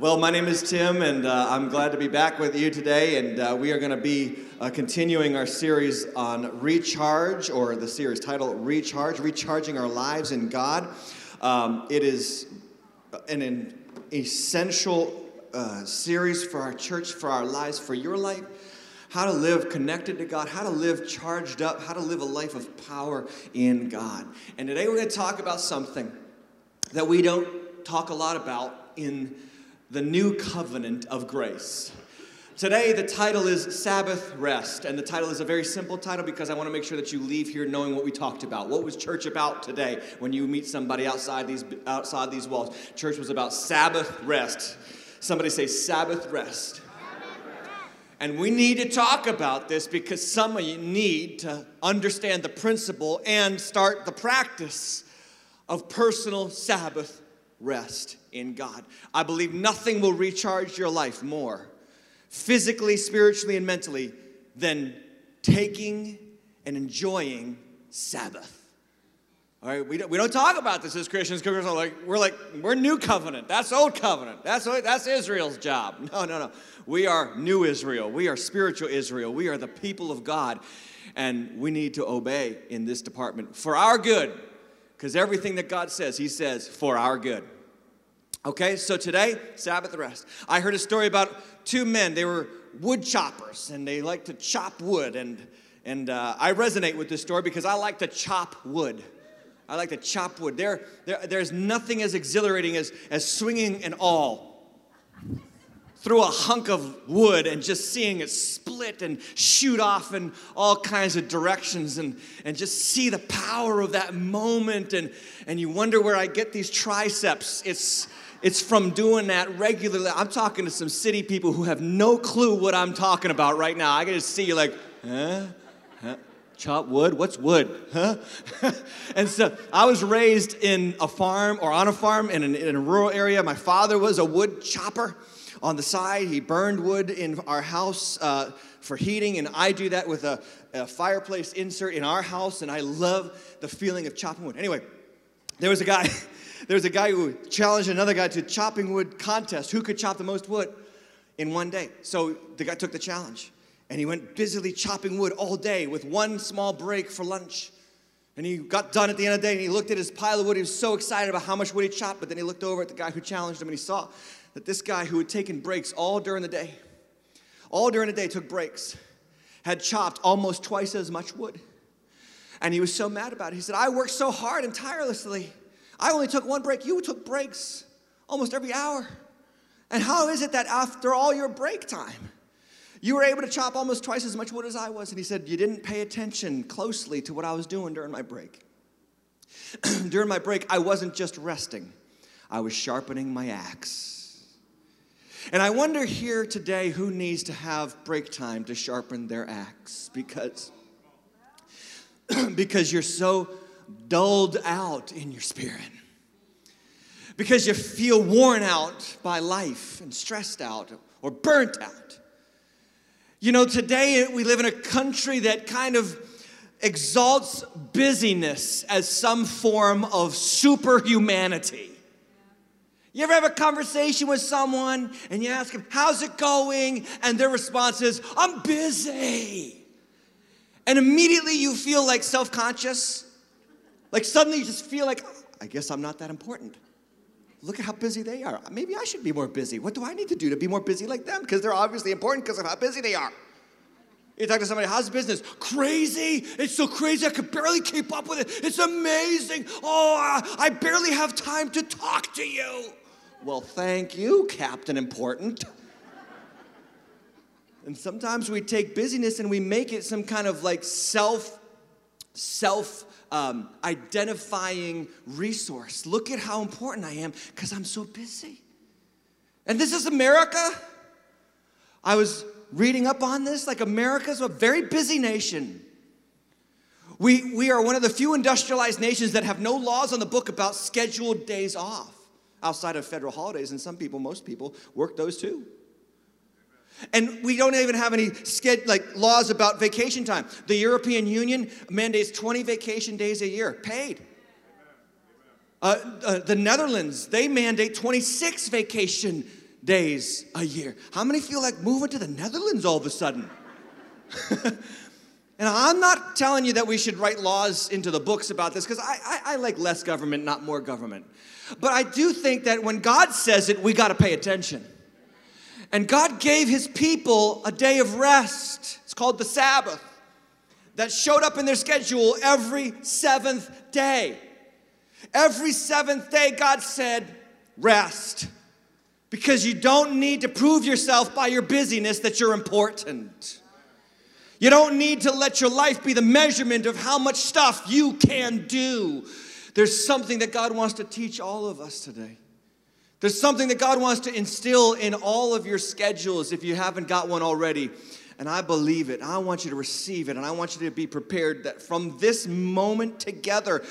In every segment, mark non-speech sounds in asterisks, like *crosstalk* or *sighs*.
Well, my name is Tim, and uh, I'm glad to be back with you today. And uh, we are going to be uh, continuing our series on recharge, or the series title Recharge, Recharging Our Lives in God. Um, it is an, an essential uh, series for our church, for our lives, for your life. How to live connected to God, how to live charged up, how to live a life of power in God. And today we're going to talk about something that we don't talk a lot about in the new covenant of grace. Today, the title is Sabbath Rest, and the title is a very simple title because I want to make sure that you leave here knowing what we talked about. What was church about today when you meet somebody outside these, outside these walls? Church was about Sabbath rest. Somebody say Sabbath rest. And we need to talk about this because some of you need to understand the principle and start the practice of personal Sabbath rest in God. I believe nothing will recharge your life more, physically, spiritually, and mentally, than taking and enjoying Sabbath. All right, we don't, we don't talk about this as Christians because we're like, we're like, we're new covenant. That's old covenant. That's, that's Israel's job. *laughs* No, no, no. We are new Israel. We are spiritual Israel. We are the people of God. And we need to obey in this department for our good. Because everything that God says, He says for our good. Okay, so today, Sabbath rest. I heard a story about two men. They were wood choppers and they like to chop wood. And, and uh, I resonate with this story because I like to chop wood. I like to chop wood. There, there, there's nothing as exhilarating as, as swinging an awl through a hunk of wood and just seeing it split and shoot off in all kinds of directions and, and just see the power of that moment. And, and you wonder where I get these triceps. It's, it's from doing that regularly. I'm talking to some city people who have no clue what I'm talking about right now. I can just see you like, huh? huh? Chop wood? What's wood? Huh? *laughs* and so I was raised in a farm or on a farm in, an, in a rural area. My father was a wood chopper on the side. He burned wood in our house uh, for heating, and I do that with a, a fireplace insert in our house, and I love the feeling of chopping wood. Anyway, there was a guy. *laughs* there was a guy who challenged another guy to chopping wood contest. Who could chop the most wood in one day? So the guy took the challenge and he went busily chopping wood all day with one small break for lunch. And he got done at the end of the day and he looked at his pile of wood. He was so excited about how much wood he chopped, but then he looked over at the guy who challenged him and he saw that this guy who had taken breaks all during the day, all during the day took breaks, had chopped almost twice as much wood. And he was so mad about it. He said, I worked so hard and tirelessly. I only took one break. You took breaks almost every hour. And how is it that after all your break time, you were able to chop almost twice as much wood as I was? And he said, You didn't pay attention closely to what I was doing during my break. *clears throat* during my break, I wasn't just resting, I was sharpening my axe. And I wonder here today who needs to have break time to sharpen their axe because, *clears throat* because you're so dulled out in your spirit. Because you feel worn out by life and stressed out or burnt out. You know, today we live in a country that kind of exalts busyness as some form of superhumanity. You ever have a conversation with someone and you ask them, How's it going? And their response is, I'm busy. And immediately you feel like self conscious. Like suddenly you just feel like, I guess I'm not that important. Look at how busy they are. Maybe I should be more busy. What do I need to do to be more busy like them? Because they're obviously important because of how busy they are. You talk to somebody, how's business? Crazy. It's so crazy. I could barely keep up with it. It's amazing. Oh, I barely have time to talk to you. Well, thank you, Captain Important. and sometimes we take busyness and we make it some kind of like self, self um, identifying resource. Look at how important I am because I'm so busy. And this is America. I was reading up on this. Like, America's a very busy nation. We, we are one of the few industrialized nations that have no laws on the book about scheduled days off outside of federal holidays, and some people, most people, work those too. And we don't even have any like laws about vacation time. The European Union mandates 20 vacation days a year, paid. Uh, uh, the Netherlands, they mandate 26 vacation days a year. How many feel like moving to the Netherlands all of a sudden? *laughs* and I'm not telling you that we should write laws into the books about this because I, I, I, like less government, not more government. But I do think that when God says it, we got to pay attention. And God gave his people a day of rest. It's called the Sabbath that showed up in their schedule every seventh day. Every seventh day, God said, rest. Because you don't need to prove yourself by your busyness that you're important. You don't need to let your life be the measurement of how much stuff you can do. There's something that God wants to teach all of us today. There's something that God wants to instill in all of your schedules if you haven't got one already. And I believe it. I want you to receive it. And I want you to be prepared that from this moment together,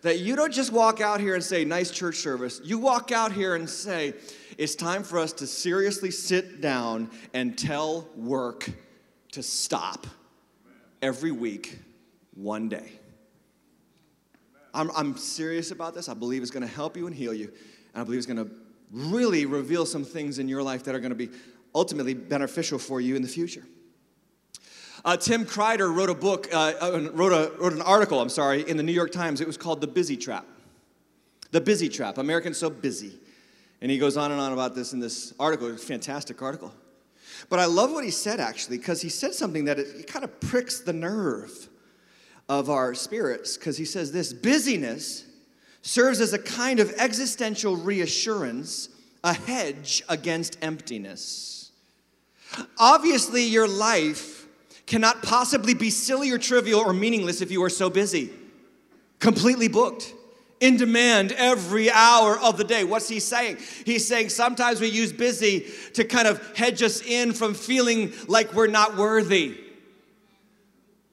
that you don't just walk out here and say, nice church service. You walk out here and say, it's time for us to seriously sit down and tell work to stop every week, one day. I'm, I'm serious about this. I believe it's going to help you and heal you. And I believe it's going to really reveal some things in your life that are going to be ultimately beneficial for you in the future. Uh, Tim Kreider wrote a book, uh, uh, wrote, a, wrote an article, I'm sorry, in the New York Times. It was called The Busy Trap. The Busy Trap. Americans so busy. And he goes on and on about this in this article. It's a fantastic article. But I love what he said actually, because he said something that it, it kind of pricks the nerve of our spirits, because he says this busyness serves as a kind of existential reassurance, a hedge against emptiness. Obviously, your life cannot possibly be silly or trivial or meaningless if you are so busy, completely booked in demand every hour of the day. What's he saying? He's saying sometimes we use busy to kind of hedge us in from feeling like we're not worthy.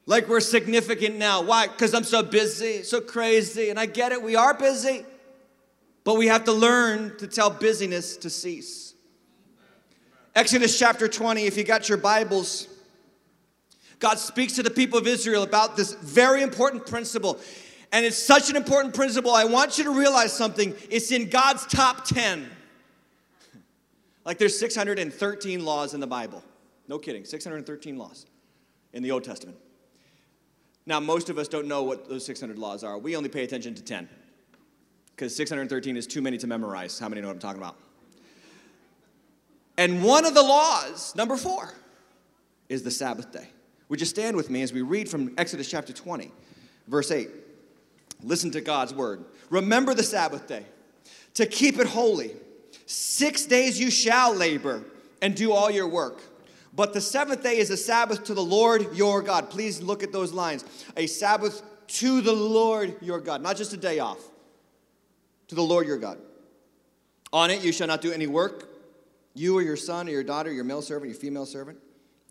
Like we're significant now. Why? Because I'm so busy, so crazy. And I get it, we are busy. But we have to learn to tell busyness to cease. Exodus chapter 20, if you got your Bibles, God speaks to the people of Israel about this very important principle. And it's such an important principle. I want you to realize something. It's in God's top 10. Like there's 613 laws in the Bible. No kidding, 613 laws in the Old Testament. Now, most of us don't know what those 600 laws are. We only pay attention to 10 because 613 is too many to memorize. How many know what I'm talking about? And one of the laws, number four, is the Sabbath day. Would you stand with me as we read from Exodus chapter 20, verse 8? Listen to God's word. Remember the Sabbath day to keep it holy. Six days you shall labor and do all your work. But the seventh day is a Sabbath to the Lord your God. Please look at those lines. A Sabbath to the Lord your God, not just a day off, to the Lord your God. On it you shall not do any work, you or your son or your daughter, your male servant, your female servant,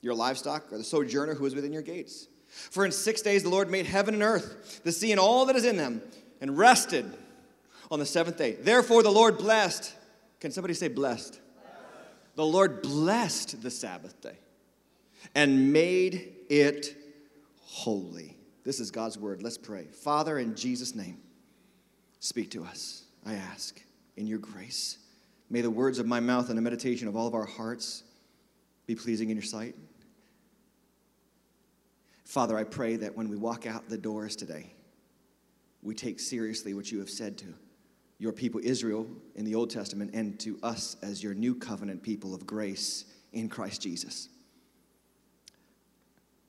your livestock, or the sojourner who is within your gates. For in six days the Lord made heaven and earth, the sea and all that is in them, and rested on the seventh day. Therefore the Lord blessed. Can somebody say blessed? The Lord blessed the Sabbath day and made it holy. This is God's word. Let's pray. Father, in Jesus' name, speak to us, I ask, in your grace. May the words of my mouth and the meditation of all of our hearts be pleasing in your sight. Father, I pray that when we walk out the doors today, we take seriously what you have said to your people Israel in the Old Testament and to us as your new covenant people of grace in Christ Jesus.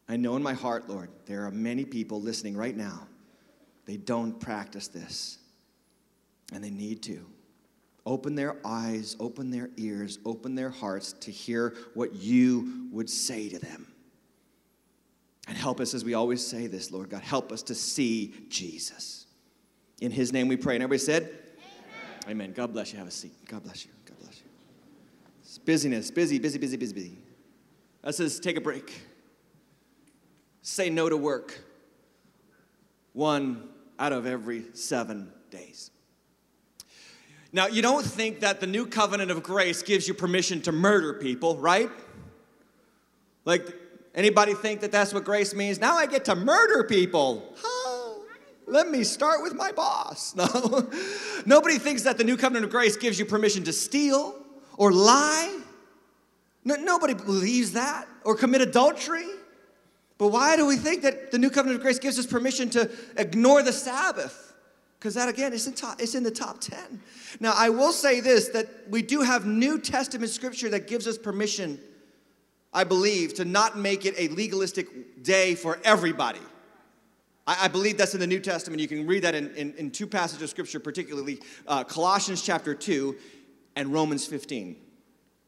I know in my heart, Lord, there are many people listening right now. They don't practice this, and they need to. Open their eyes, open their ears, open their hearts to hear what you would say to them. And help us, as we always say this, Lord God, help us to see Jesus. In his name we pray. And everybody said, Amen. God bless you. Have a seat. God bless you. God bless you. It's busyness, busy, busy, busy, busy, busy. That says take a break. Say no to work. One out of every seven days. Now, you don't think that the new covenant of grace gives you permission to murder people, right? Like, Anybody think that that's what grace means? Now I get to murder people. Let me start with my boss. *laughs* No. Nobody thinks that the new covenant of grace gives you permission to steal or lie. No, nobody believes that or commit adultery. But why do we think that the new covenant of grace gives us permission to ignore the Sabbath? Because that, again, is in, top, it's in the top 10. Now, I will say this that we do have New Testament scripture that gives us permission, I believe, to not make it a legalistic day for everybody. I, I believe that's in the New Testament. You can read that in, in, in two passages of scripture, particularly uh, Colossians chapter 2 and Romans 15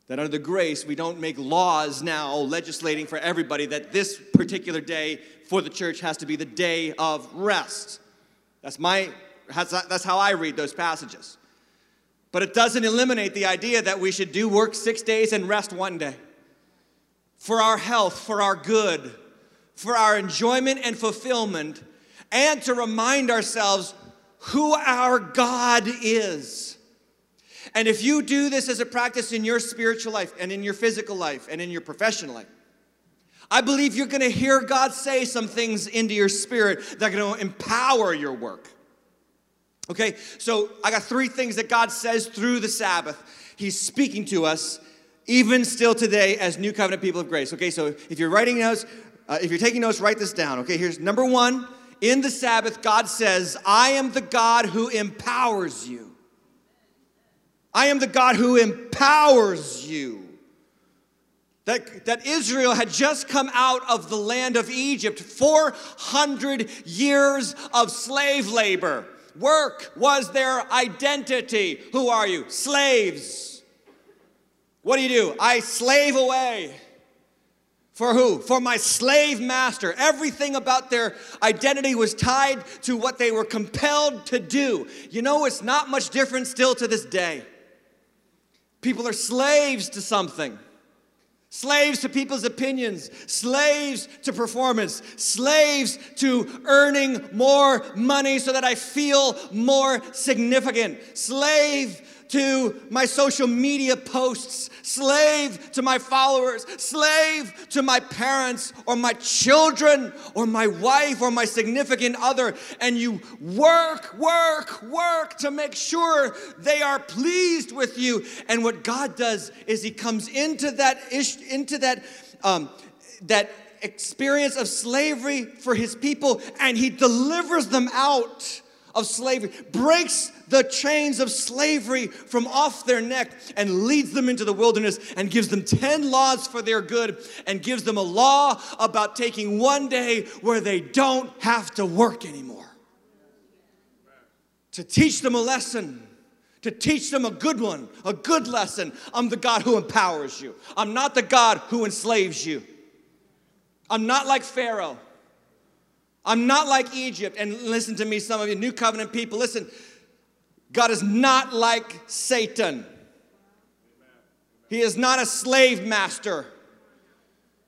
that under the grace we don't make laws now legislating for everybody that this particular day for the church has to be the day of rest. That's my that's how i read those passages. But it doesn't eliminate the idea that we should do work six days and rest one day. For our health for our good for our enjoyment and fulfillment and to remind ourselves who our god is and if you do this as a practice in your spiritual life and in your physical life and in your professional life, I believe you're going to hear God say some things into your spirit that are going to empower your work. Okay, so I got three things that God says through the Sabbath. He's speaking to us, even still today, as New Covenant people of grace. Okay, so if you're writing notes, uh, if you're taking notes, write this down. Okay, here's number one. In the Sabbath, God says, I am the God who empowers you. I am the God who empowers you. That, that Israel had just come out of the land of Egypt, 400 years of slave labor. Work was their identity. Who are you? Slaves. What do you do? I slave away. For who? For my slave master. Everything about their identity was tied to what they were compelled to do. You know, it's not much different still to this day. People are slaves to something. Slaves to people's opinions, slaves to performance, slaves to earning more money so that I feel more significant, slave to my social media posts, slave to my followers, slave to my parents or my children or my wife or my significant other. And you work, work, work to make sure they are pleased with you. And what God does is He comes into that ish, into that um, that experience of slavery for His people, and He delivers them out of slavery, breaks the chains of slavery from off their neck and leads them into the wilderness and gives them 10 laws for their good and gives them a law about taking one day where they don't have to work anymore. To teach them a lesson to teach them a good one, a good lesson. I'm the God who empowers you. I'm not the God who enslaves you. I'm not like Pharaoh. I'm not like Egypt. And listen to me, some of you new covenant people, listen. God is not like Satan. He is not a slave master.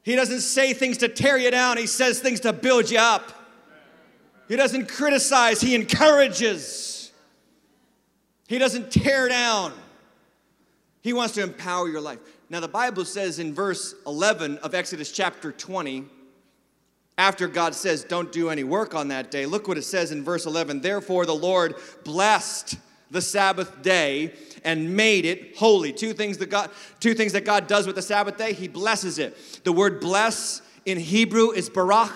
He doesn't say things to tear you down, he says things to build you up. He doesn't criticize, he encourages. He doesn't tear down. He wants to empower your life. Now, the Bible says in verse 11 of Exodus chapter 20, after God says, Don't do any work on that day, look what it says in verse 11. Therefore, the Lord blessed the Sabbath day and made it holy. Two things that God, two things that God does with the Sabbath day, He blesses it. The word bless in Hebrew is barach.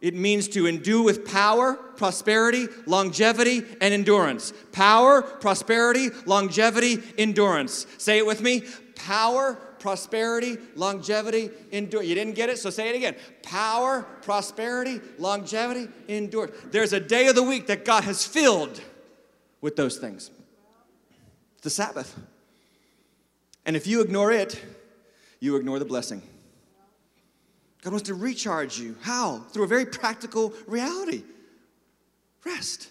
It means to endue with power, prosperity, longevity, and endurance. Power, prosperity, longevity, endurance. Say it with me. Power, prosperity, longevity, endurance. You didn't get it? So say it again. Power, prosperity, longevity, endurance. There's a day of the week that God has filled with those things. It's the Sabbath. And if you ignore it, you ignore the blessing. God wants to recharge you. How? Through a very practical reality rest.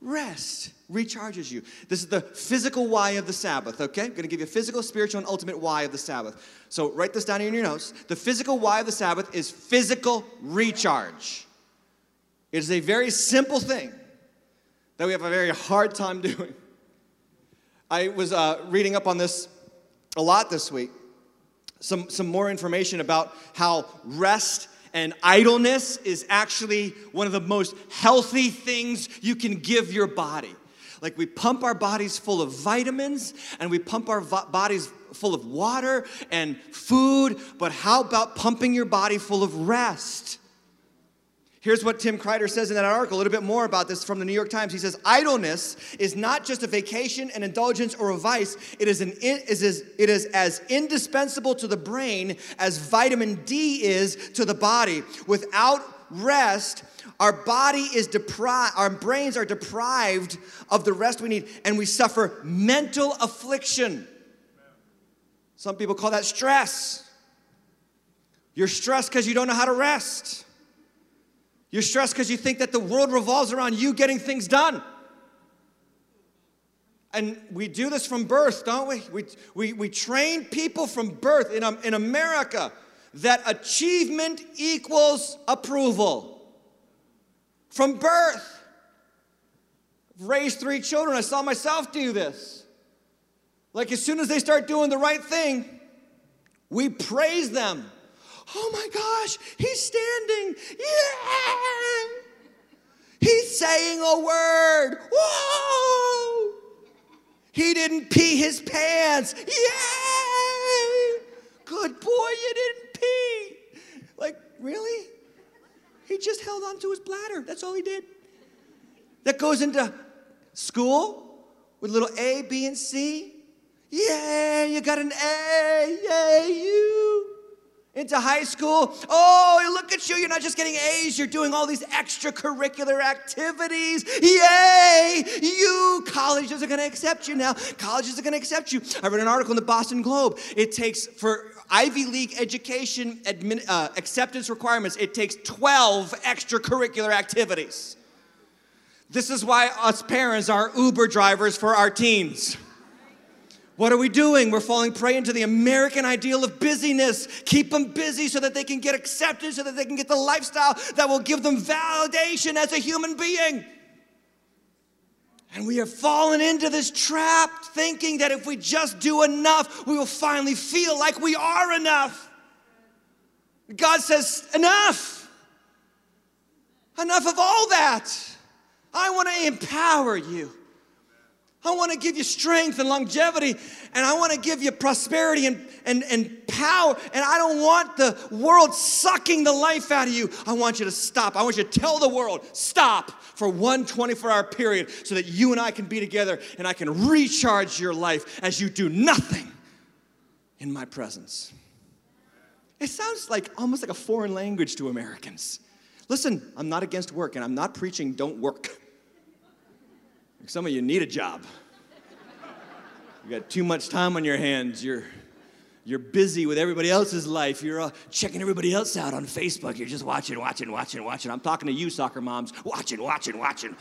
Rest recharges you. This is the physical why of the Sabbath, okay? I'm gonna give you a physical, spiritual, and ultimate why of the Sabbath. So write this down in your notes. The physical why of the Sabbath is physical recharge. It is a very simple thing that we have a very hard time *laughs* doing. I was uh, reading up on this a lot this week. Some, some more information about how rest and idleness is actually one of the most healthy things you can give your body. Like we pump our bodies full of vitamins and we pump our vo- bodies full of water and food, but how about pumping your body full of rest? Here's what Tim Kreider says in that article, a little bit more about this from the New York Times. He says, Idleness is not just a vacation, an indulgence, or a vice. It is, an, it is, it is as indispensable to the brain as vitamin D is to the body. Without rest, our body is deprived, our brains are deprived of the rest we need, and we suffer mental affliction. Some people call that stress. You're stressed because you don't know how to rest. You're stressed because you think that the world revolves around you getting things done. And we do this from birth, don't we? We, we, we train people from birth in, um, in America that achievement equals approval from birth. raised three children. I saw myself do this. Like, as soon as they start doing the right thing, we praise them. Oh my gosh, he's standing. Yeah. He's saying a word. Whoa. He didn't pee his pants. Yay! Good boy, you didn't pee. Like, really? He just held on to his bladder. That's all he did. That goes into school with little A, B, and C. Yeah, you got an A. Yay, you. Into high school. Oh, look at you. You're not just getting A's, you're doing all these extracurricular activities. Yay, you. Colleges are going to accept you now. Colleges are going to accept you. I read an article in the Boston Globe. It takes, for Ivy League education admin, uh, acceptance requirements, it takes 12 extracurricular activities. This is why us parents are Uber drivers for our teens. What are we doing? We're falling prey into the American ideal of busyness. Keep them busy so that they can get accepted, so that they can get the lifestyle that will give them validation as a human being. And we have fallen into this trap thinking that if we just do enough, we will finally feel like we are enough. God says, Enough. Enough of all that. I want to empower you. I want to give you strength and longevity, and I want to give you prosperity and, and, and power. And I don't want the world sucking the life out of you. I want you to stop. I want you to tell the world, stop for one 24 hour period so that you and I can be together and I can recharge your life as you do nothing in my presence. It sounds like almost like a foreign language to Americans. Listen, I'm not against work, and I'm not preaching don't work. Some of you need a job. You got too much time on your hands. You're, you're busy with everybody else's life. You're uh, checking everybody else out on Facebook. You're just watching, watching, watching, watching. I'm talking to you, soccer moms, watching, watching, watching.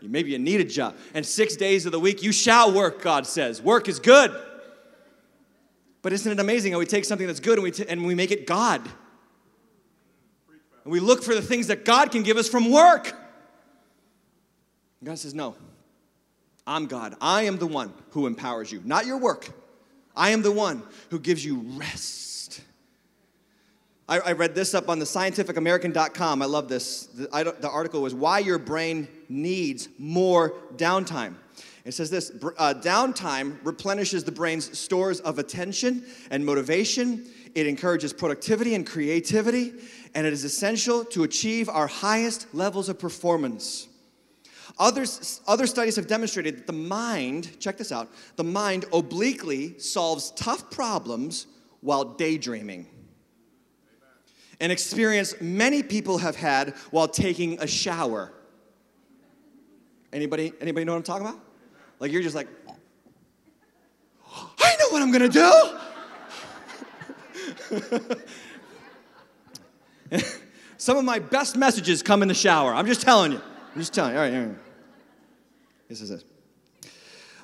Maybe you need a job. And six days of the week, you shall work, God says. Work is good. But isn't it amazing how we take something that's good and we, t- and we make it God? And we look for the things that God can give us from work. God says, No, I'm God. I am the one who empowers you, not your work. I am the one who gives you rest. I, I read this up on the scientificamerican.com. I love this. The, I, the, article was Why Your Brain Needs More Downtime. It says this uh, downtime replenishes the brain's stores of attention and motivation. It encourages productivity and creativity, and it is essential to achieve our highest levels of performance. Others, other studies have demonstrated that the mind, check this out, the mind obliquely solves tough problems while daydreaming. An experience many people have had while taking a shower. Anybody, anybody know what I'm talking about? Like you're just like, I know what I'm gonna do. *laughs* Some of my best messages come in the shower. I'm just telling you. I'm just telling you. All right, all right. This is it.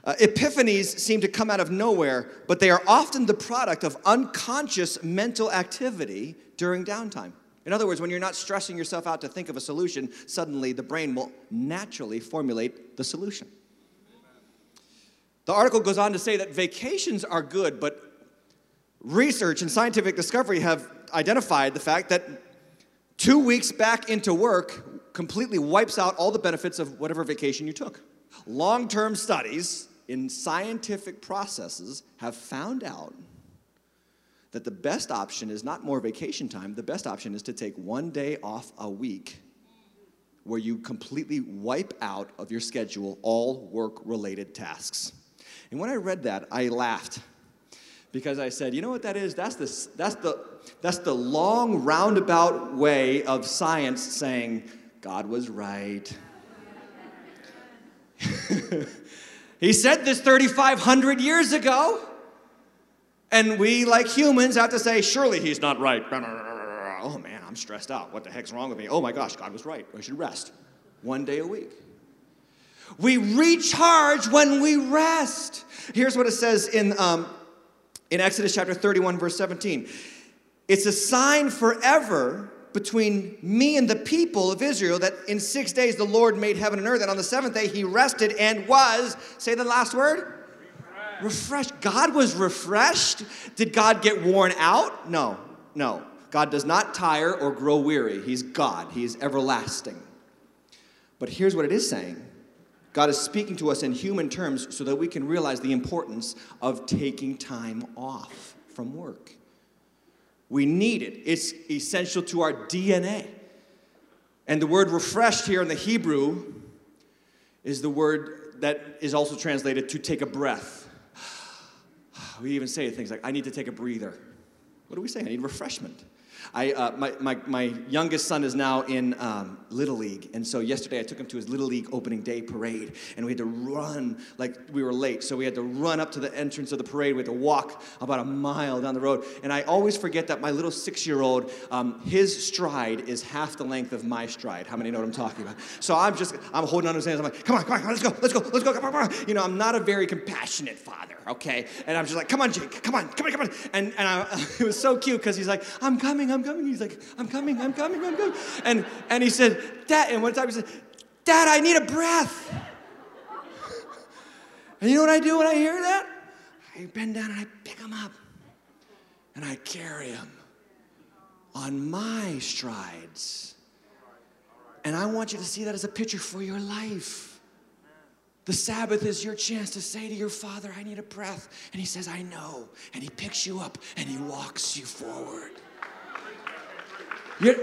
Uh, epiphanies seem to come out of nowhere, but they are often the product of unconscious mental activity during downtime. In other words, when you're not stressing yourself out to think of a solution, suddenly the brain will naturally formulate the solution. The article goes on to say that vacations are good, but research and scientific discovery have identified the fact that two weeks back into work, completely wipes out all the benefits of whatever vacation you took. Long term studies in scientific processes have found out that the best option is not more vacation time, the best option is to take one day off a week where you completely wipe out of your schedule all work related tasks. And when I read that, I laughed because I said, you know what that is? That's the, that's the, that's the long roundabout way of science saying, God was right. *laughs* he said this 3,500 years ago. And we, like humans, have to say, surely he's not right. *laughs* Oh man, I'm stressed out. What the heck's wrong with me? Oh my gosh, God was right. I should rest one day a week. We recharge when we rest. Here's what it says in, um, in Exodus chapter 31, verse 17 It's a sign forever between me and the people of Israel that in six days the Lord made heaven and earth, and on the seventh day he rested and was, say the last word, refreshed. God was refreshed. Did God get worn out? No, no. God does not tire or grow weary. He's God, He's everlasting. But here's what it is saying God is speaking to us in human terms so that we can realize the importance of taking time off from work. We need it, it's essential to our DNA. And the word refreshed here in the Hebrew is the word that is also translated to take a breath. *sighs* We even say things like, I need to take a breather. What do we say? I need refreshment. I, uh, my, my, my youngest son is now in um, Little League. And so yesterday I took him to his Little League opening day parade. And we had to run, like we were late. So we had to run up to the entrance of the parade. We had to walk about a mile down the road. And I always forget that my little six year old, um, his stride is half the length of my stride. How many know what I'm talking about? So I'm just, I'm holding on to his hands. I'm like, come on, come on, let's go, let's go, let's go, come on, come on. You know, I'm not a very compassionate father, okay? And I'm just like, come on, Jake, come on, come on, come on. And, and I, *laughs* it was so cute because he's like, I'm coming, I'm coming. He's like, I'm coming, I'm coming, I'm coming. And, and he said, Dad, and one time he said, Dad, I need a breath. And you know what I do when I hear that? I bend down and I pick him up and I carry him on my strides. And I want you to see that as a picture for your life. The Sabbath is your chance to say to your father, I need a breath. And he says, I know. And he picks you up and he walks you forward. Your,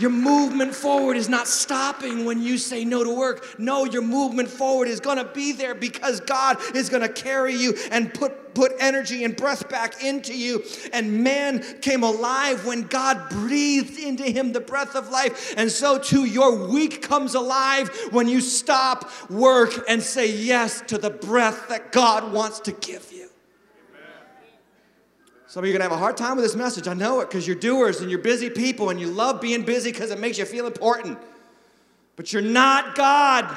your movement forward is not stopping when you say no to work. No, your movement forward is going to be there because God is going to carry you and put, put energy and breath back into you. And man came alive when God breathed into him the breath of life. And so too, your week comes alive when you stop work and say yes to the breath that God wants to give you. Some of you are going to have a hard time with this message. I know it because you're doers and you're busy people and you love being busy because it makes you feel important. But you're not God.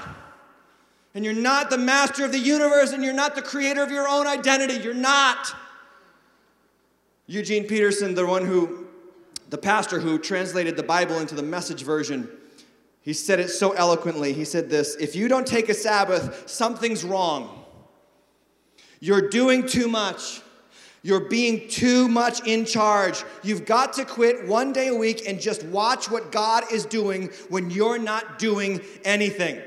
And you're not the master of the universe and you're not the creator of your own identity. You're not. Eugene Peterson, the one who, the pastor who translated the Bible into the message version, he said it so eloquently. He said this If you don't take a Sabbath, something's wrong. You're doing too much. You're being too much in charge. You've got to quit one day a week and just watch what God is doing when you're not doing anything.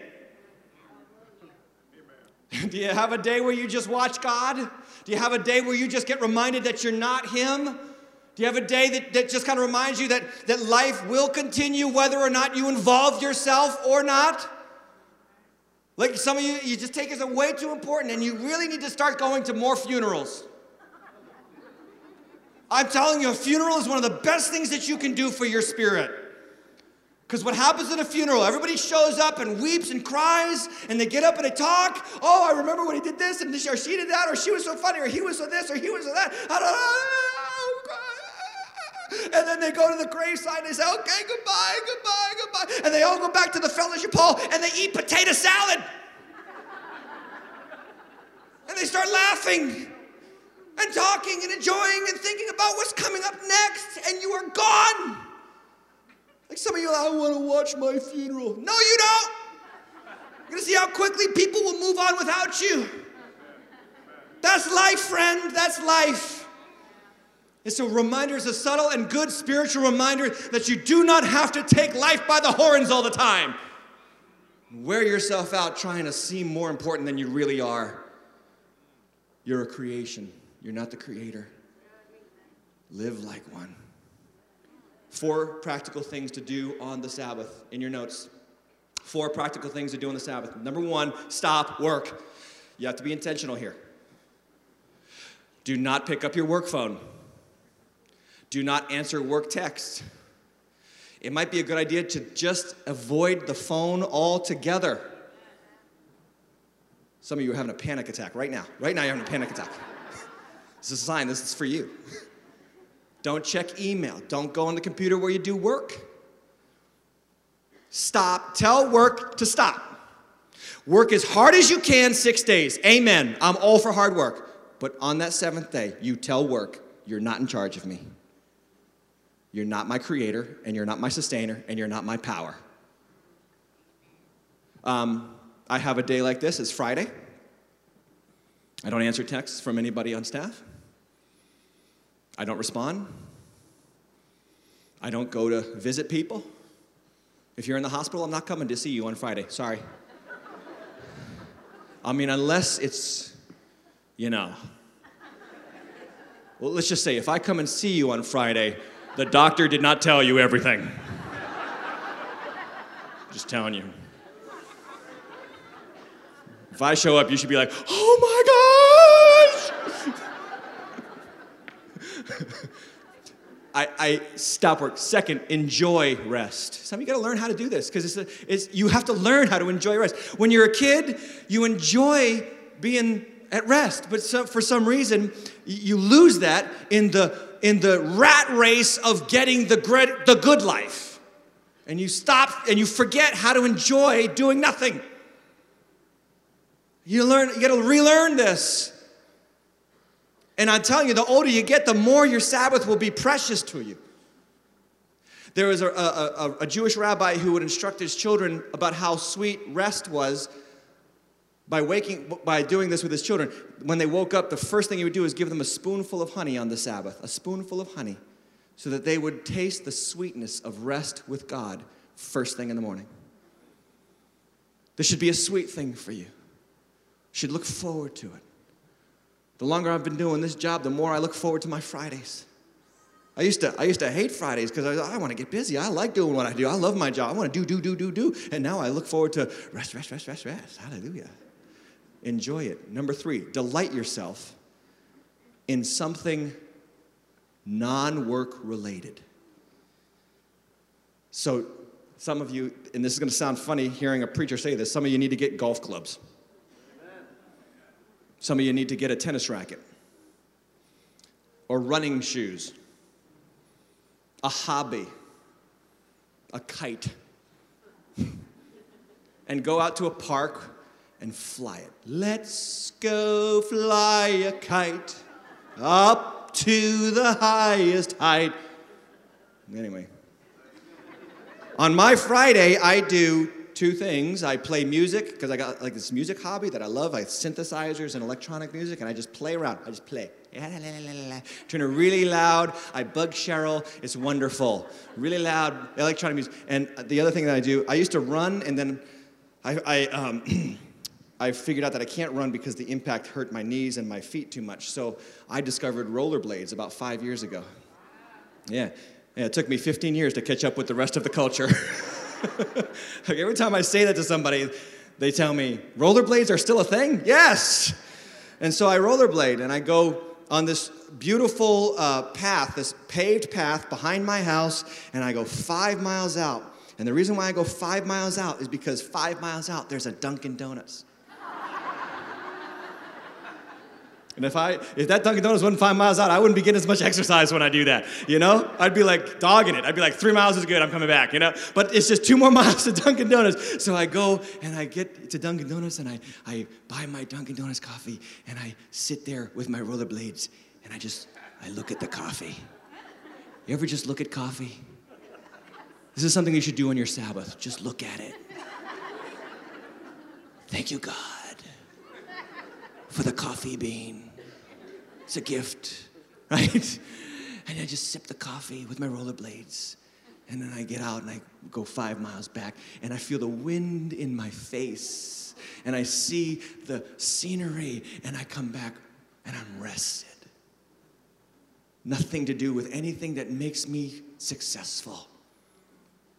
*laughs* Do you have a day where you just watch God? Do you have a day where you just get reminded that you're not Him? Do you have a day that, that just kind of reminds you that, that life will continue whether or not you involve yourself or not? Like some of you, you just take it as a way too important and you really need to start going to more funerals. I'm telling you, a funeral is one of the best things that you can do for your spirit. Because what happens at a funeral, everybody shows up and weeps and cries, and they get up and they talk. Oh, I remember when he did this, and this, or she did that, or she was so funny, or he was so this, or he was so that. And then they go to the graveside and they say, okay, goodbye, goodbye, goodbye. And they all go back to the fellowship hall and they eat potato salad. and they start laughing and talking and enjoying and thinking about what's coming up next, and you are gone. Like some of you, I want to watch my funeral. No, you don't. You're going to see how quickly people will move on without you. That's life, friend. That's life. It's a reminder, it's a subtle and good spiritual reminder that you do not have to take life by the horns all the time. Wear yourself out trying to seem more important than you really are. You're a creation, you're not the creator. Live like one. Four practical things to do on the Sabbath in your notes. Four practical things to do on the Sabbath. Number one, stop work. You have to be intentional here. Do not pick up your work phone. Do not answer work texts. It might be a good idea to just avoid the phone altogether. Some of you are having a panic attack right now. Right now, you're having a panic attack. This is a sign, this is for you. Don't check email. Don't go on the computer where you do work. Stop. Tell work to stop. Work as hard as you can six days. Amen. I'm all for hard work. But on that seventh day, you tell work, you're not in charge of me. You're not my creator, and you're not my sustainer, and you're not my power. Um, I have a day like this. It's Friday. I don't answer texts from anybody on staff. I don't respond. I don't go to visit people. If you're in the hospital, I'm not coming to see you on Friday. Sorry. I mean, unless it's, you know. Well, let's just say if I come and see you on Friday, the doctor did not tell you everything. just telling you. If I show up, you should be like, oh my gosh! *laughs* I, I, stop work. Second, enjoy rest. Some of you got to learn how to do this because it's, it's, you have to learn how to enjoy rest. When you're a kid, you enjoy being at rest, but so, for some reason, you lose that in the, in the rat race of getting the, the good life. And you stop and you forget how to enjoy doing nothing. You learn, you gotta relearn this. And I'm telling you, the older you get, the more your Sabbath will be precious to you. There was a, a, a, a Jewish rabbi who would instruct his children about how sweet rest was by waking by doing this with his children when they woke up the first thing he would do is give them a spoonful of honey on the sabbath a spoonful of honey so that they would taste the sweetness of rest with god first thing in the morning this should be a sweet thing for you should look forward to it. The longer I've been doing this job, the more I look forward to my Fridays. I used to, I used to hate Fridays because I, I want to get busy. I like doing what I do. I love my job. I want to do, do, do, do, do. And now I look forward to rest, rest, rest, rest, rest. Hallelujah. Enjoy it. Number three, delight yourself in something non work related. So, some of you, and this is going to sound funny hearing a preacher say this, some of you need to get golf clubs. Some of you need to get a tennis racket or running shoes, a hobby, a kite, *laughs* and go out to a park and fly it. Let's go fly a kite up to the highest height. Anyway, on my Friday, I do two things. I play music because I got like this music hobby that I love. I have synthesizers and electronic music, and I just play around. I just play. Turn it really loud. I bug Cheryl. It's wonderful. Really loud electronic music. And the other thing that I do, I used to run, and then I, I, um, *clears throat* I figured out that I can't run because the impact hurt my knees and my feet too much. So I discovered rollerblades about five years ago. Yeah. yeah it took me 15 years to catch up with the rest of the culture. *laughs* *laughs* like every time I say that to somebody, they tell me, rollerblades are still a thing? Yes! And so I rollerblade and I go on this beautiful uh, path, this paved path behind my house, and I go five miles out. And the reason why I go five miles out is because five miles out, there's a Dunkin' Donuts. And if I if that Dunkin' Donuts wasn't five miles out, I wouldn't be getting as much exercise when I do that. You know? I'd be like dogging it. I'd be like, three miles is good, I'm coming back, you know? But it's just two more *laughs* miles to Dunkin' Donuts. So I go and I get to Dunkin' Donuts and I, I buy my Dunkin' Donuts coffee and I sit there with my rollerblades and I just I look at the coffee. You ever just look at coffee? This is something you should do on your Sabbath. Just look at it. Thank you, God, for the coffee bean. It's a gift, *laughs* right? and I just sip the coffee with my rollerblades. And then I get out and I go five miles back, and I feel the wind in my face, and I see the scenery, and I come back and I'm rested. Nothing to do with anything that makes me successful.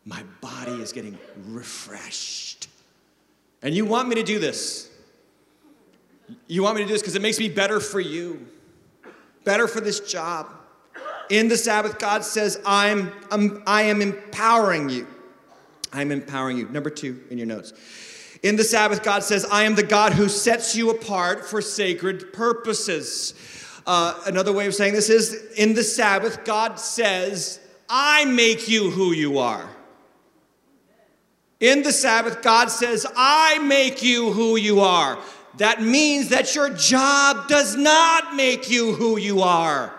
My body is getting refreshed. And you want me to do this. You want me to do this because it makes me better for you, better for this job. In the Sabbath, God says, I'm, I'm, I am empowering you. I'm empowering you. Number two in your notes. In the Sabbath, God says, I am the God who sets you apart for sacred purposes. Uh, another way of saying this is in the Sabbath, God says, I make you who you are. In the Sabbath, God says, I make you who you are. That means that your job does not make you who you are.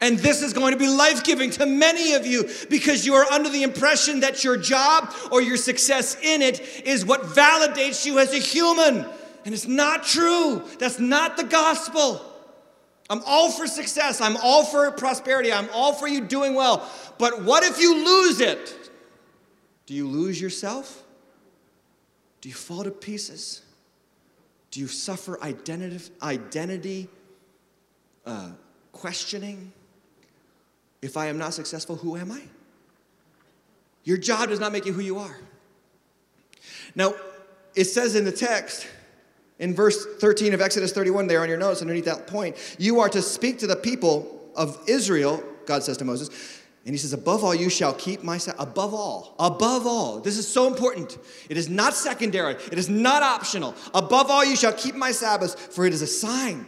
And this is going to be life giving to many of you because you are under the impression that your job or your success in it is what validates you as a human. And it's not true. That's not the gospel. I'm all for success. I'm all for prosperity. I'm all for you doing well. But what if you lose it? Do you lose yourself? Do you fall to pieces? Do you suffer identity, identity uh, questioning? If I am not successful, who am I? Your job does not make you who you are. Now, it says in the text, in verse 13 of Exodus 31, there on your notes underneath that point, you are to speak to the people of Israel, God says to Moses, and he says, Above all, you shall keep my Sabbath. Above all, above all. This is so important. It is not secondary, it is not optional. Above all, you shall keep my Sabbaths, for it is a sign.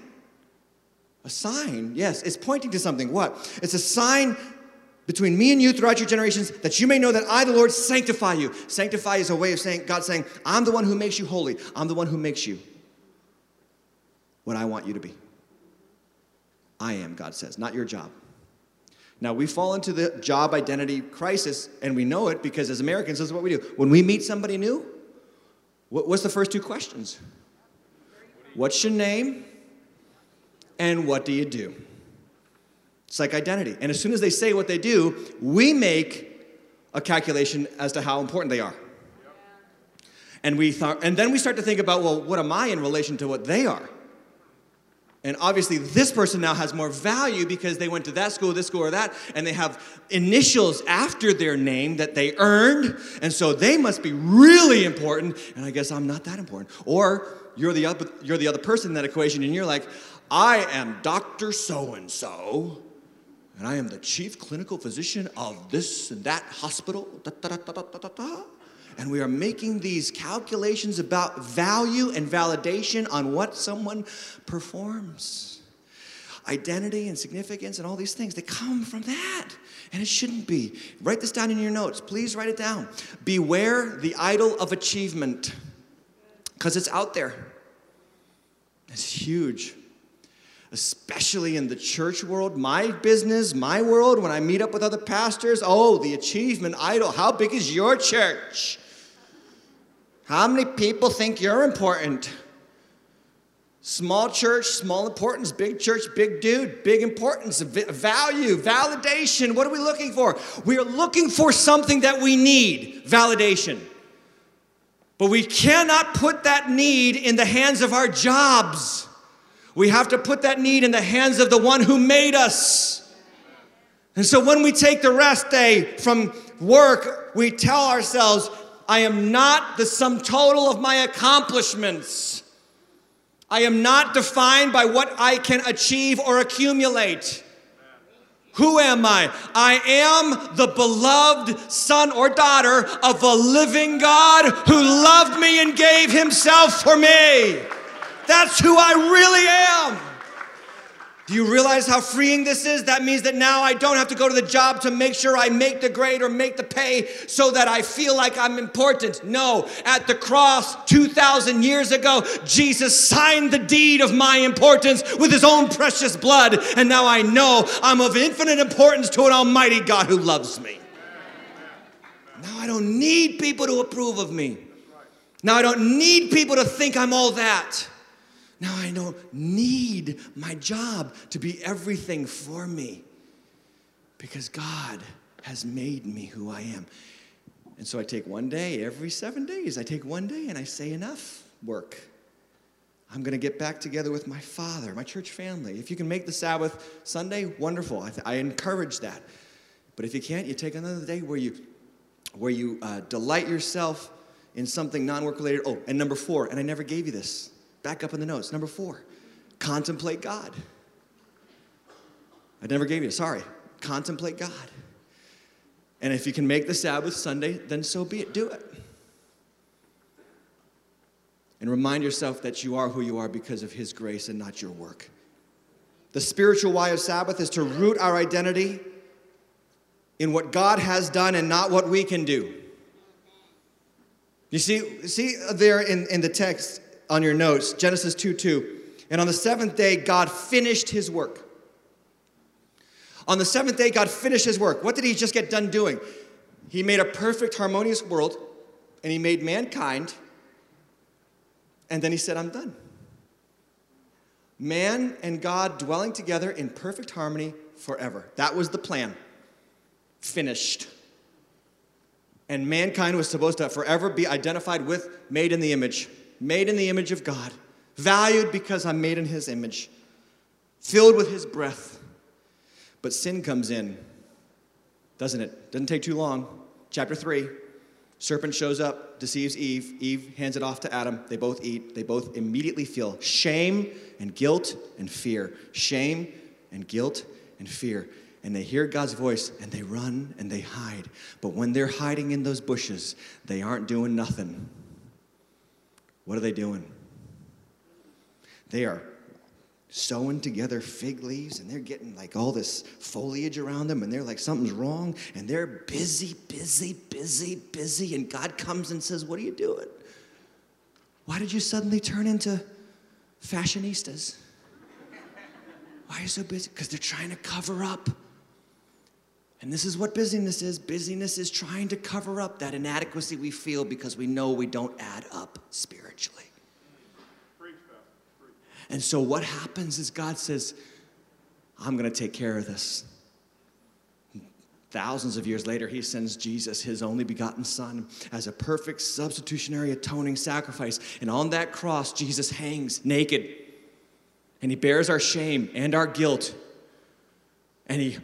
A sign, yes, it's pointing to something. What? It's a sign between me and you throughout your generations that you may know that I, the Lord, sanctify you. Sanctify is a way of saying, God saying, I'm the one who makes you holy. I'm the one who makes you what I want you to be. I am, God says, not your job. Now, we fall into the job identity crisis, and we know it because as Americans, this is what we do. When we meet somebody new, what's the first two questions? What's your name? And what do you do? It's like identity. And as soon as they say what they do, we make a calculation as to how important they are. And, we th- and then we start to think about, well, what am I in relation to what they are? And obviously, this person now has more value because they went to that school, this school, or that, and they have initials after their name that they earned. And so they must be really important. And I guess I'm not that important. Or you're the other, you're the other person in that equation, and you're like, I am Dr. So and so, and I am the chief clinical physician of this and that hospital. Da, da, da, and we are making these calculations about value and validation on what someone performs. Identity and significance and all these things, they come from that. And it shouldn't be. Write this down in your notes. Please write it down. Beware the idol of achievement, because it's out there. It's huge especially in the church world, my business, my world, when I meet up with other pastors, oh, the achievement idol. How big is your church? How many people think you're important? Small church, small importance, big church, big dude, big importance, value, validation. What are we looking for? We are looking for something that we need validation. But we cannot put that need in the hands of our jobs. We have to put that need in the hands of the one who made us. And so when we take the rest day from work, we tell ourselves, I am not the sum total of my accomplishments. I am not defined by what I can achieve or accumulate. Who am I? I am the beloved son or daughter of a living God who loved me and gave himself for me. That's who I really am. Do you realize how freeing this is? That means that now I don't have to go to the job to make sure I make the grade or make the pay so that I feel like I'm important. No, at the cross 2,000 years ago, Jesus signed the deed of my importance with his own precious blood. And now I know I'm of infinite importance to an almighty God who loves me. Now I don't need people to approve of me. Now I don't need people to think I'm all that. Now I don't need my job to be everything for me. because God has made me who I am. And so I take one day, every seven days, I take one day and I say, enough work. I'm going to get back together with my father, my church family. If you can make the Sabbath Sunday, wonderful. I, th- I encourage that. But if you can't, you take another day where you, where you uh, delight yourself in something non work related. Oh, and number four, and I never gave you this. Back up in the notes. Number four, contemplate God. I never gave you, sorry. Contemplate God. And if you can make the Sabbath Sunday, then so be it. Do it. And remind yourself that you are who you are because of His grace and not your work. The spiritual why of Sabbath is to root our identity in what God has done and not what we can do. You see, see there in, in the text on your notes, Genesis 2 2. And on the seventh day, God finished his work. On the seventh day, God finished his work. What did he just get done doing? He made a perfect, harmonious world, and he made mankind, and then he said, I'm done. Man and God dwelling together in perfect harmony forever. That was the plan. Finished. And mankind was supposed to forever be identified with made in the image, made in the image of God, valued because I'm made in his image, filled with his breath. But sin comes in, doesn't it? Doesn't take too long. Chapter 3 Serpent shows up, deceives Eve. Eve hands it off to Adam. They both eat. They both immediately feel shame and guilt and fear. Shame and guilt and fear. And they hear God's voice and they run and they hide. But when they're hiding in those bushes, they aren't doing nothing. What are they doing? They are sewing together fig leaves and they're getting like all this foliage around them and they're like something's wrong and they're busy busy busy busy and god comes and says what are you doing? Why did you suddenly turn into fashionistas? Why are you so busy? Because they're trying to cover up and this is what busyness is busyness is trying to cover up that inadequacy we feel because we know we don't add up spiritually and so what happens is God says, I'm going to take care of this. Thousands of years later, he sends Jesus, his only begotten Son, as a perfect substitutionary atoning sacrifice. And on that cross, Jesus hangs naked. And he bears our shame and our guilt. And he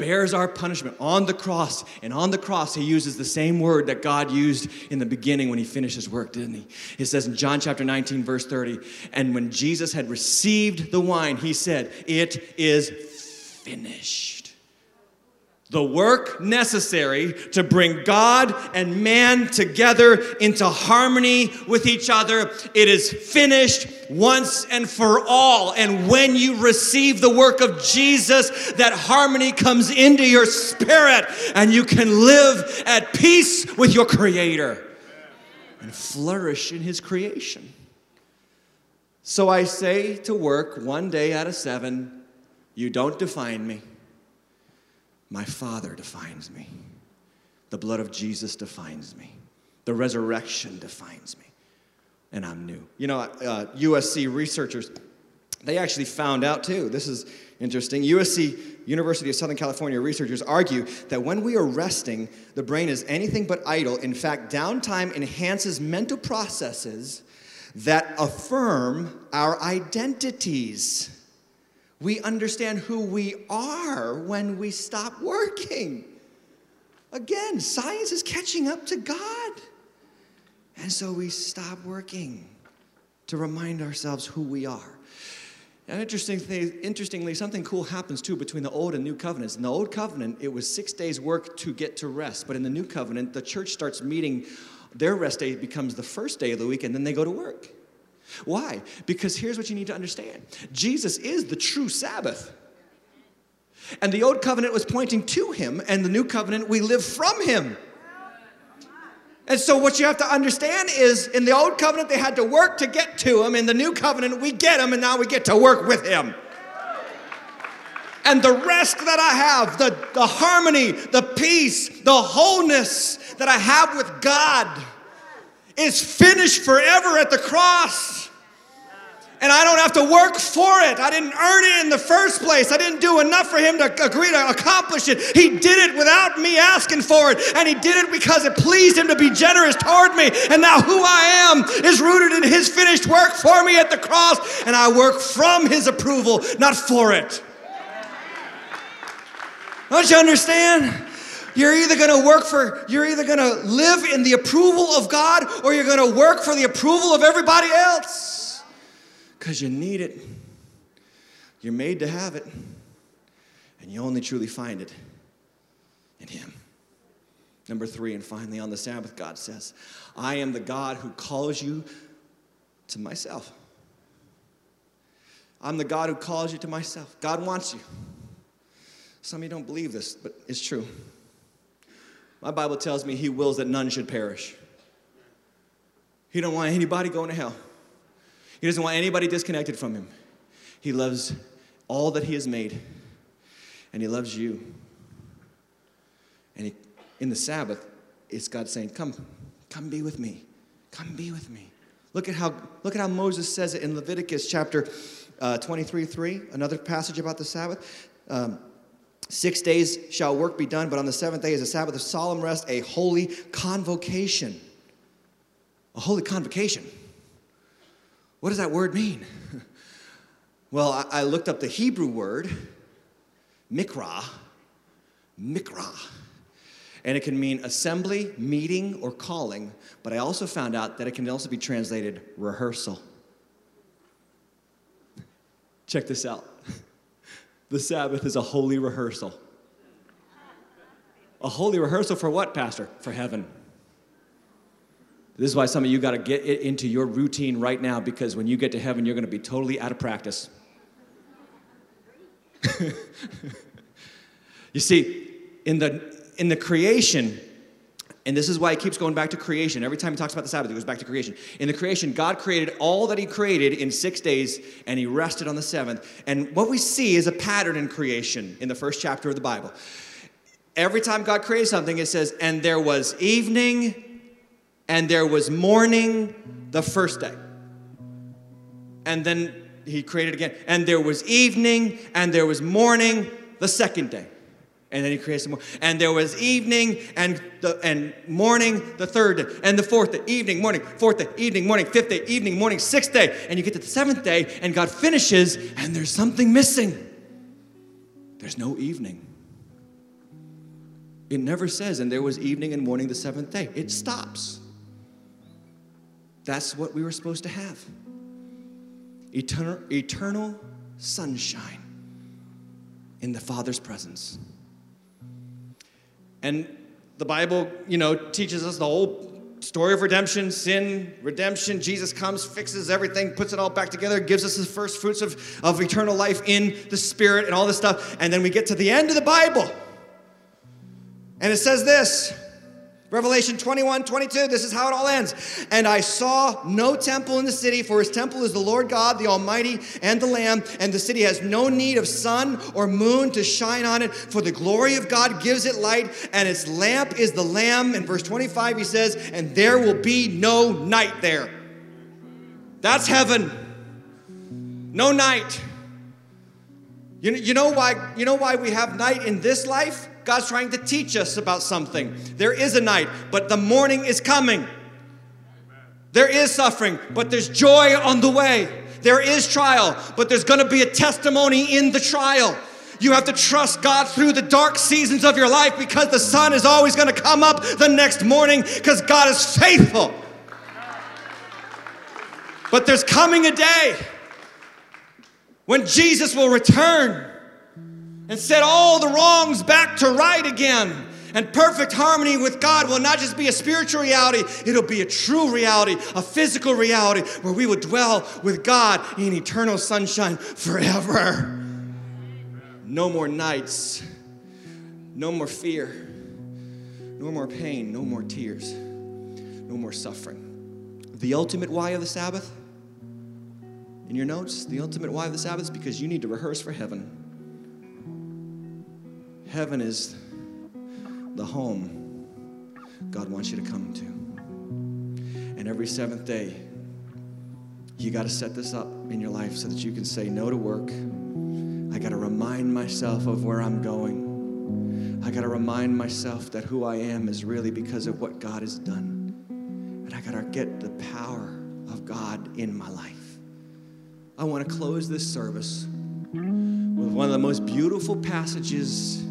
bears our punishment on the cross. And on the cross, he uses the same word that God used in the beginning when he finished his work, didn't he? It says in John chapter 19, verse 30, and when Jesus had received the wine, he said, It is finished the work necessary to bring God and man together into harmony with each other. It is finished once and for all. And when you receive the work of Jesus, that harmony comes into your spirit and you can live at peace with your Creator and flourish in His creation. So I say to work one day out of seven, you don't define me. My Father defines me. The blood of Jesus defines me. The resurrection defines me. And I'm new. You know, uh, USC researchers, they actually found out too. This is interesting. USC, University of Southern California researchers argue that when we are resting, the brain is anything but idle. In fact, downtime enhances mental processes that affirm our identities. We understand who we are when we stop working. Again, science is catching up to God. And so we stop working to remind ourselves who we are. And interestingly, interestingly, something cool happens too between the old and new covenants. In the old covenant, it was six days' work to get to rest. But in the new covenant, the church starts meeting, their rest day becomes the first day of the week, and then they go to work. Why? Because here's what you need to understand Jesus is the true Sabbath. And the old covenant was pointing to him, and the new covenant, we live from him. And so, what you have to understand is in the old covenant, they had to work to get to him. In the new covenant, we get him, and now we get to work with him. And the rest that I have, the, the harmony, the peace, the wholeness that I have with God is finished forever at the cross. And I don't have to work for it. I didn't earn it in the first place. I didn't do enough for him to agree to accomplish it. He did it without me asking for it. And he did it because it pleased him to be generous toward me. And now who I am is rooted in his finished work for me at the cross. And I work from his approval, not for it. Don't you understand? You're either going to work for, you're either going to live in the approval of God or you're going to work for the approval of everybody else. Because you need it. You're made to have it. And you only truly find it in Him. Number three, and finally on the Sabbath, God says, I am the God who calls you to myself. I'm the God who calls you to myself. God wants you. Some of you don't believe this, but it's true. My Bible tells me he wills that none should perish. He don't want anybody going to hell. He doesn't want anybody disconnected from him. He loves all that he has made, and he loves you. And he, in the Sabbath, it's God saying, Come, come be with me. Come be with me. Look at how, look at how Moses says it in Leviticus chapter uh, 23 3, another passage about the Sabbath. Um, Six days shall work be done, but on the seventh day is a Sabbath of solemn rest, a holy convocation. A holy convocation. What does that word mean? *laughs* well, I, looked up the Hebrew word, mikra, mikra, and it can mean assembly, meeting, or calling, but I also found out that it can also be translated rehearsal. *laughs* Check this out. *laughs* The Sabbath is a holy rehearsal. A holy rehearsal for what, Pastor? For heaven. This is why some of you got to get it into your routine right now because when you get to heaven, you're going to be totally out of practice. *laughs* you see, in the, in the creation, and this is why he keeps going back to creation. Every time he talks about the Sabbath, he goes back to creation. In the creation, God created all that he created in six days, and he rested on the seventh. And what we see is a pattern in creation in the first chapter of the Bible. Every time God created something, it says, and there was evening, and there was morning the first day. And then he created again, and there was evening, and there was morning the second day. And then he created some more. And there was evening and, the, and morning the third day, and the fourth day, evening, morning, fourth day, evening, morning, fifth day, evening, morning, sixth day. And you get to the seventh day, and God finishes, and there's something missing. There's no evening. It never says, and there was evening and morning the seventh day. It stops. That's what we were supposed to have eternal, eternal sunshine in the Father's presence. And the Bible, you know, teaches us the whole story of redemption, sin, redemption. Jesus comes, fixes everything, puts it all back together, gives us the first fruits of, of eternal life in the Spirit and all this stuff. And then we get to the end of the Bible. And it says this Revelation 21, 22, this is how it all ends. And I saw no temple in the city, for his temple is the Lord God, the Almighty, and the Lamb. And the city has no need of sun or moon to shine on it, for the glory of God gives it light, and its lamp is the Lamb. In verse 25, he says, And there will be no night there. That's heaven. No night. You, you, know why, you know why we have night in this life? God's trying to teach us about something. There is a night, but the morning is coming. There is suffering, but there's joy on the way. There is trial, but there's going to be a testimony in the trial. You have to trust God through the dark seasons of your life because the sun is always going to come up the next morning because God is faithful. But there's coming a day when Jesus will return and set all the wrongs back to right again. And perfect harmony with God will not just be a spiritual reality, it'll be a true reality, a physical reality where we will dwell with God in eternal sunshine forever. No more nights, no more fear, no more pain, no more tears, no more suffering. The ultimate why of the Sabbath, in your notes, the ultimate why of the Sabbath is because you need to rehearse for heaven. Heaven is the home God wants you to come to. And every seventh day, you got to set this up. in your life so that you can say no to work. I got to remind myself of where I'm going. I got to remind myself that who I am is really because of what God has done. And I got to get the power of God in my life. I want to close this service with one of the most beautiful passages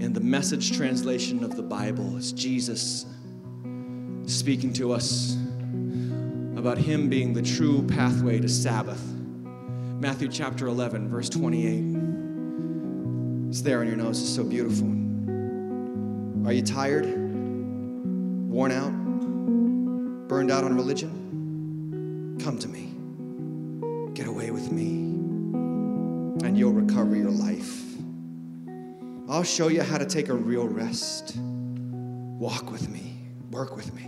in the message translation of the Bible. is Jesus speaking to us about Him being the true pathway to Sabbath. Matthew chapter 11, verse 28. It's there on your nose, it's so beautiful. Are you tired? Worn out? Burned out on religion? Come to me. Get away with me, and you'll recover your life. I'll show you how to take a real rest. Walk with me, work with me.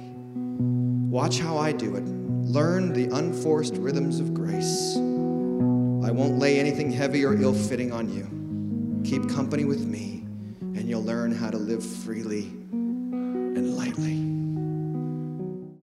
Watch how I do it. Learn the unforced rhythms of grace. I won't lay anything heavy or ill fitting on you. Keep company with me, and you'll learn how to live freely and lightly.